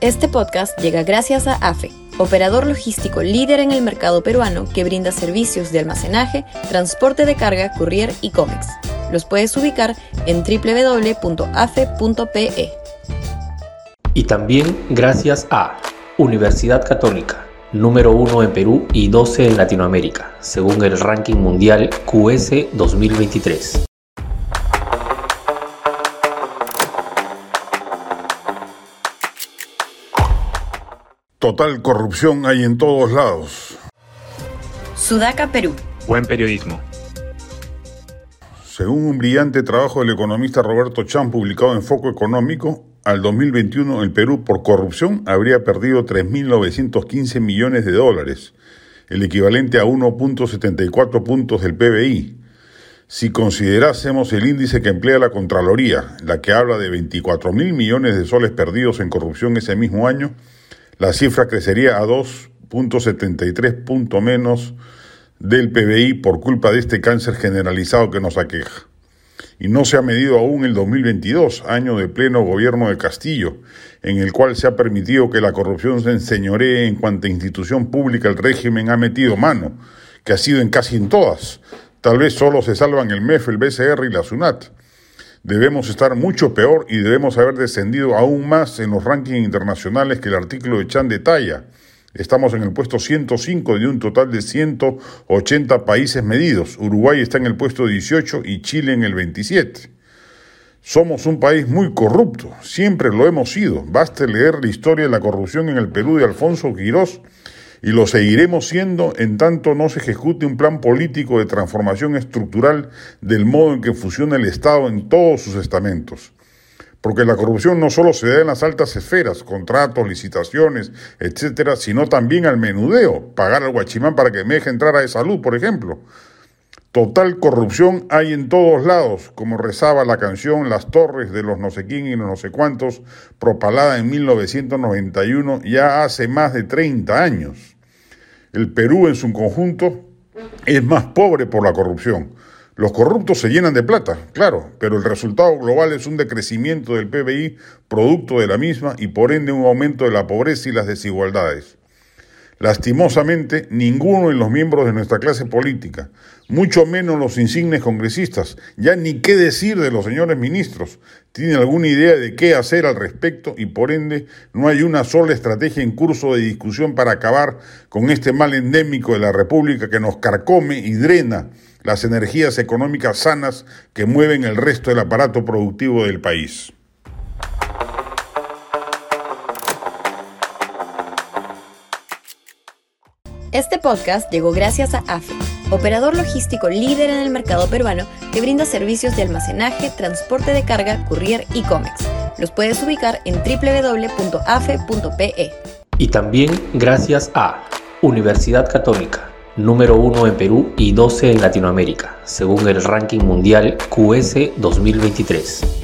Este podcast llega gracias a AFE, operador logístico líder en el mercado peruano que brinda servicios de almacenaje, transporte de carga, courier y cómics. Los puedes ubicar en www.afe.pe. Y también gracias a Universidad Católica, número 1 en Perú y 12 en Latinoamérica, según el ranking mundial QS 2023. Total corrupción hay en todos lados. Sudaca, Perú. Buen periodismo. Según un brillante trabajo del economista Roberto Chan publicado en Foco Económico, al 2021 el Perú por corrupción habría perdido 3.915 millones de dólares, el equivalente a 1.74 puntos del PBI. Si considerásemos el índice que emplea la Contraloría, la que habla de 24.000 millones de soles perdidos en corrupción ese mismo año, la cifra crecería a 2.73 puntos menos del PBI por culpa de este cáncer generalizado que nos aqueja. Y no se ha medido aún el 2022, año de pleno gobierno de Castillo, en el cual se ha permitido que la corrupción se enseñoree en cuanta institución pública el régimen ha metido mano, que ha sido en casi en todas. Tal vez solo se salvan el MEF, el BCR y la SUNAT. Debemos estar mucho peor y debemos haber descendido aún más en los rankings internacionales que el artículo de Chan detalla. Estamos en el puesto 105 de un total de 180 países medidos. Uruguay está en el puesto 18 y Chile en el 27. Somos un país muy corrupto, siempre lo hemos sido. Baste leer la historia de la corrupción en el Perú de Alfonso Quirós y lo seguiremos siendo en tanto no se ejecute un plan político de transformación estructural del modo en que funciona el Estado en todos sus estamentos. Porque la corrupción no solo se da en las altas esferas, contratos, licitaciones, etcétera, sino también al menudeo, pagar al guachimán para que me deje entrar a esa salud, por ejemplo. Total corrupción hay en todos lados, como rezaba la canción Las Torres de los no sé quién y los no sé cuántos, propalada en 1991, ya hace más de 30 años. El Perú en su conjunto es más pobre por la corrupción. Los corruptos se llenan de plata, claro, pero el resultado global es un decrecimiento del PBI producto de la misma y por ende un aumento de la pobreza y las desigualdades. Lastimosamente, ninguno de los miembros de nuestra clase política, mucho menos los insignes congresistas, ya ni qué decir de los señores ministros, tiene alguna idea de qué hacer al respecto y por ende no hay una sola estrategia en curso de discusión para acabar con este mal endémico de la República que nos carcome y drena las energías económicas sanas que mueven el resto del aparato productivo del país. Este podcast llegó gracias a AFE, operador logístico líder en el mercado peruano que brinda servicios de almacenaje, transporte de carga, courier y cómics. Los puedes ubicar en www.afe.pe. Y también gracias a Universidad Católica, número 1 en Perú y 12 en Latinoamérica, según el ranking mundial QS 2023.